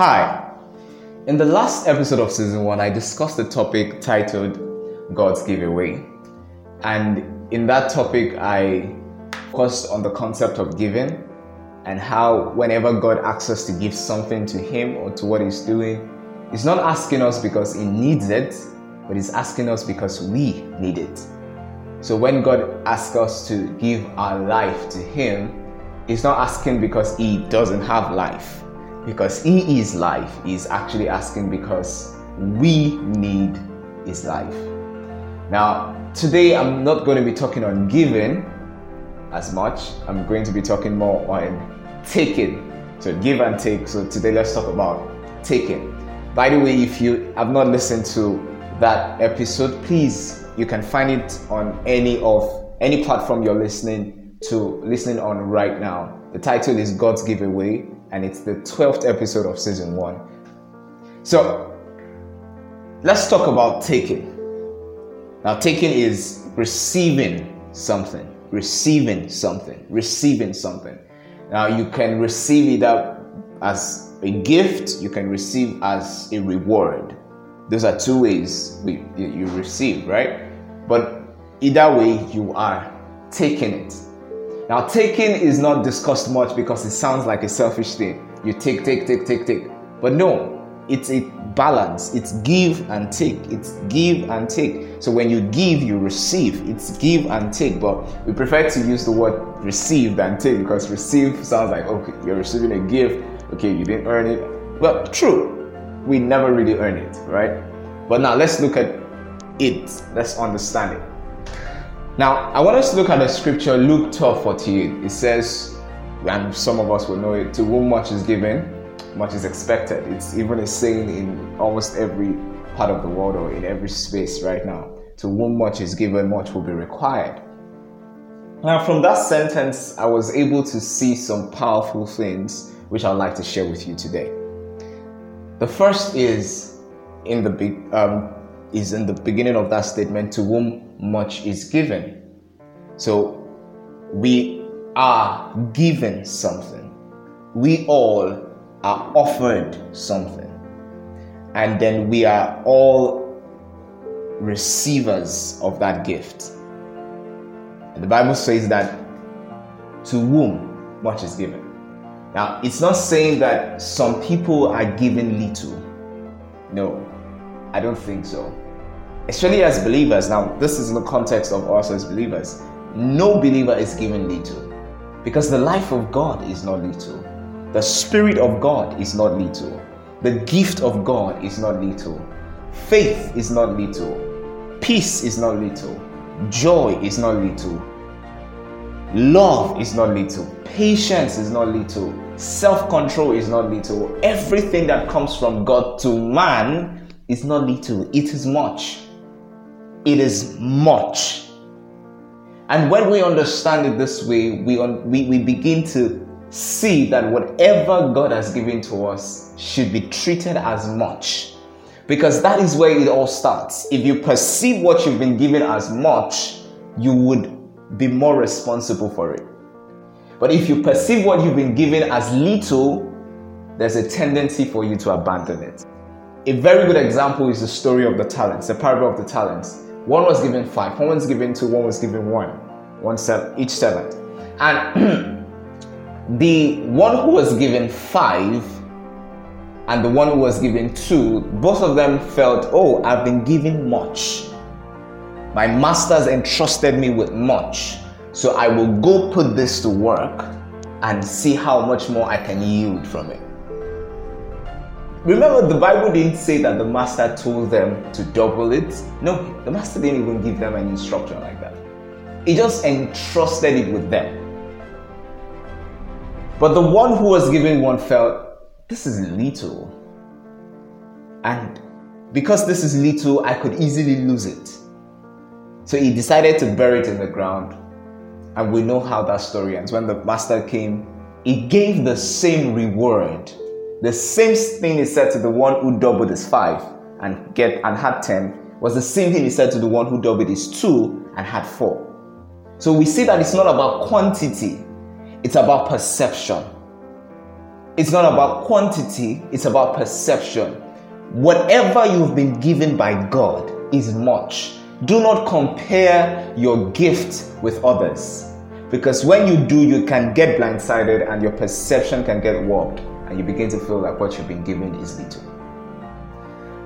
Hi. In the last episode of season one, I discussed the topic titled God's Giveaway. And in that topic, I focused on the concept of giving and how whenever God asks us to give something to Him or to what He's doing, He's not asking us because He needs it, but He's asking us because we need it. So when God asks us to give our life to Him, He's not asking because He doesn't have life because He is life. He's actually asking because we need His life. Now, today I'm not going to be talking on giving as much. I'm going to be talking more on taking. So, give and take. So, today let's talk about taking. By the way, if you have not listened to that episode, please you can find it on any of any platform you're listening to listening on right now. The title is God's Giveaway and it's the 12th episode of season 1. So, let's talk about taking. Now, taking is receiving something, receiving something, receiving something. Now, you can receive it as a gift, you can receive as a reward. Those are two ways we, you receive, right? But either way, you are taking it. Now, taking is not discussed much because it sounds like a selfish thing. You take, take, take, take, take. But no, it's a balance. It's give and take. It's give and take. So when you give, you receive. It's give and take. But we prefer to use the word receive than take because receive sounds like, okay, you're receiving a gift. Okay, you didn't earn it. Well, true. We never really earn it, right? But now let's look at it. Let's understand it. Now, I want us to look at the scripture, Luke 12 48. It says, and some of us will know it, to whom much is given, much is expected. It's even a saying in almost every part of the world or in every space right now. To whom much is given, much will be required. Now, from that sentence, I was able to see some powerful things which I'd like to share with you today. The first is in the um, is in the beginning of that statement, to whom much is given. So we are given something. We all are offered something. And then we are all receivers of that gift. And the Bible says that to whom much is given. Now, it's not saying that some people are given little. No, I don't think so. Especially as believers, now this is in the context of us as believers. No believer is given little because the life of God is not little. The Spirit of God is not little. The gift of God is not little. Faith is not little. Peace is not little. Joy is not little. Love is not little. Patience is not little. Self control is not little. Everything that comes from God to man is not little, it is much. It is much. And when we understand it this way, we, we, we begin to see that whatever God has given to us should be treated as much. Because that is where it all starts. If you perceive what you've been given as much, you would be more responsible for it. But if you perceive what you've been given as little, there's a tendency for you to abandon it. A very good example is the story of the talents, the parable of the talents. One was given five, one was given two, one was given one, one seven, each seven. And the one who was given five and the one who was given two, both of them felt, oh, I've been given much. My master's entrusted me with much. So I will go put this to work and see how much more I can yield from it. Remember, the Bible didn't say that the master told them to double it. No, the master didn't even give them an instruction like that. He just entrusted it with them. But the one who was given one felt, this is little. And because this is little, I could easily lose it. So he decided to bury it in the ground. And we know how that story ends. When the master came, he gave the same reward. The same thing he said to the one who doubled his five and get and had ten was the same thing he said to the one who doubled his two and had four. So we see that it's not about quantity, it's about perception. It's not about quantity, it's about perception. Whatever you've been given by God is much. Do not compare your gift with others. Because when you do, you can get blindsided and your perception can get warped, and you begin to feel like what you've been given is little.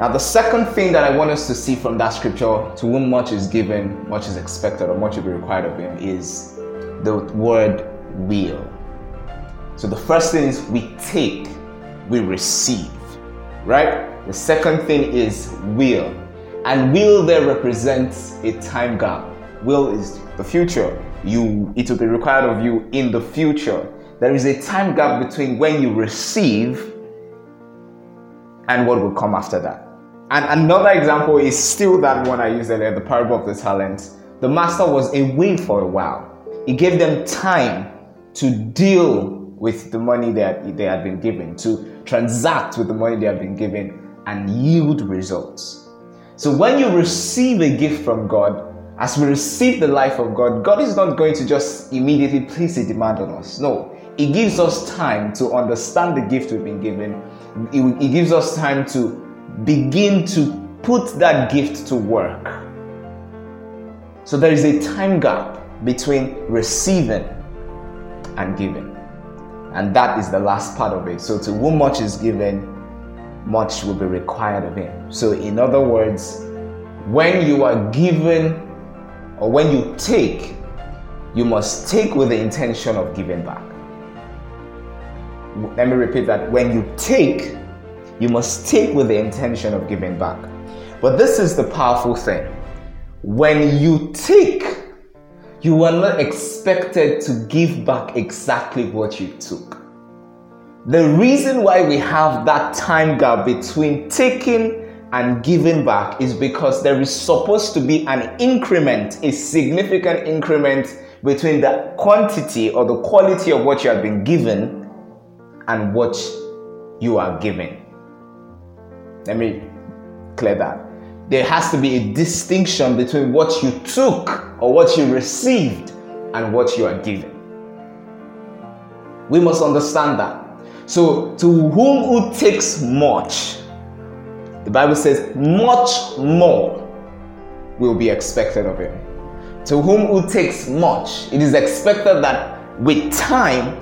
Now, the second thing that I want us to see from that scripture, to whom much is given, much is expected, or much will be required of him, is the word will. So, the first thing is we take, we receive, right? The second thing is will. And will there represents a time gap. Will is the future. You it will be required of you in the future. There is a time gap between when you receive and what will come after that. And another example is still that one I used earlier, the parable of the talents. The master was away for a while. He gave them time to deal with the money that they had been given, to transact with the money they had been given, and yield results. So when you receive a gift from God, as we receive the life of God, God is not going to just immediately place a demand on us. No, He gives us time to understand the gift we've been given. It gives us time to begin to put that gift to work. So there is a time gap between receiving and giving. And that is the last part of it. So to whom much is given, much will be required of him. So, in other words, when you are given or when you take, you must take with the intention of giving back. Let me repeat that. When you take, you must take with the intention of giving back. But this is the powerful thing. When you take, you are not expected to give back exactly what you took. The reason why we have that time gap between taking and giving back is because there is supposed to be an increment, a significant increment between the quantity or the quality of what you have been given and what you are giving. Let me clear that. There has to be a distinction between what you took or what you received and what you are giving. We must understand that. So, to whom who takes much, the Bible says, much more will be expected of him. To whom who takes much, it is expected that with time,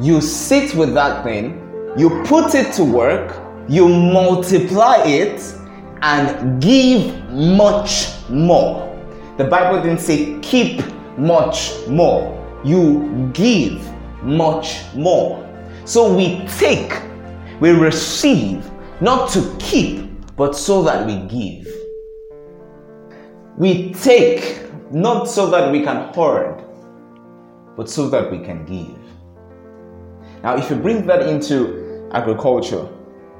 you sit with that thing, you put it to work, you multiply it, and give much more. The Bible didn't say keep much more, you give much more. So we take, we receive, not to keep, but so that we give. We take, not so that we can hoard, but so that we can give. Now, if you bring that into agriculture,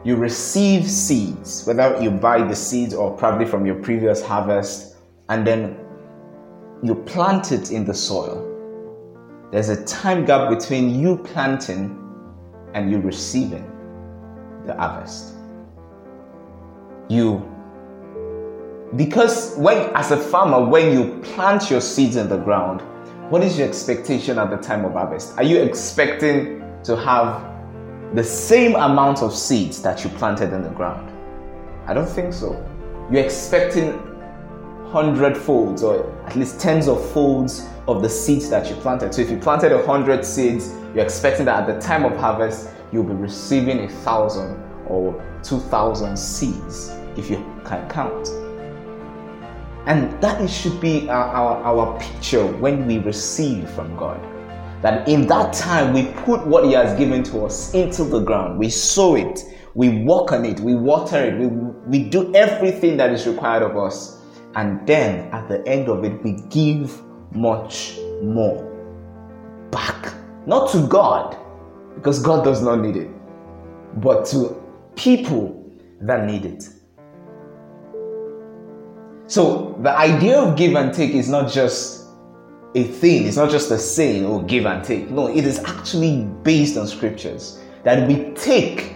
you receive seeds, whether you buy the seeds or probably from your previous harvest, and then you plant it in the soil. There's a time gap between you planting and you receiving the harvest. You because when as a farmer when you plant your seeds in the ground what is your expectation at the time of harvest are you expecting to have the same amount of seeds that you planted in the ground i don't think so you're expecting hundred folds or at least tens of folds of the seeds that you planted so if you planted a hundred seeds you're expecting that at the time of harvest, you'll be receiving a thousand or two thousand seeds if you can count. And that should be our, our, our picture when we receive from God. That in that time we put what He has given to us into the ground, we sow it, we walk on it, we water it, we, we do everything that is required of us. And then at the end of it, we give much more back. Not to God, because God does not need it, but to people that need it. So the idea of give and take is not just a thing, it's not just a saying, oh, give and take. No, it is actually based on scriptures that we take,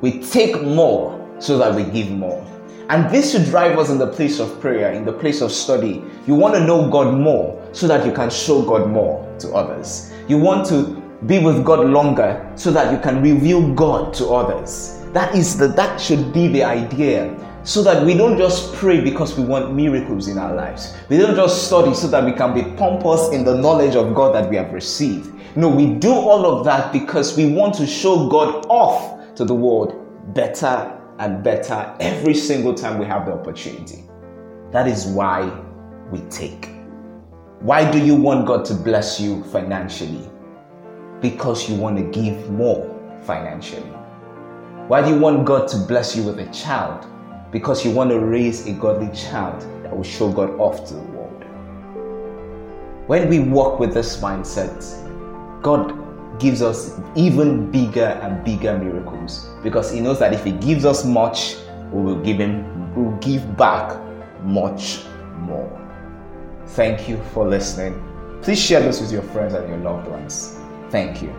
we take more so that we give more. And this should drive us in the place of prayer, in the place of study. You want to know God more so that you can show God more to others. You want to be with God longer so that you can reveal God to others. That is the that should be the idea. So that we don't just pray because we want miracles in our lives. We don't just study so that we can be pompous in the knowledge of God that we have received. No, we do all of that because we want to show God off to the world better and better every single time we have the opportunity. That is why we take. Why do you want God to bless you financially? Because you want to give more financially. Why do you want God to bless you with a child? Because you want to raise a godly child that will show God off to the world. When we walk with this mindset, God gives us even bigger and bigger miracles because He knows that if He gives us much, we will give Him, we will give back much more. Thank you for listening. Please share this with your friends and your loved ones. Thank you.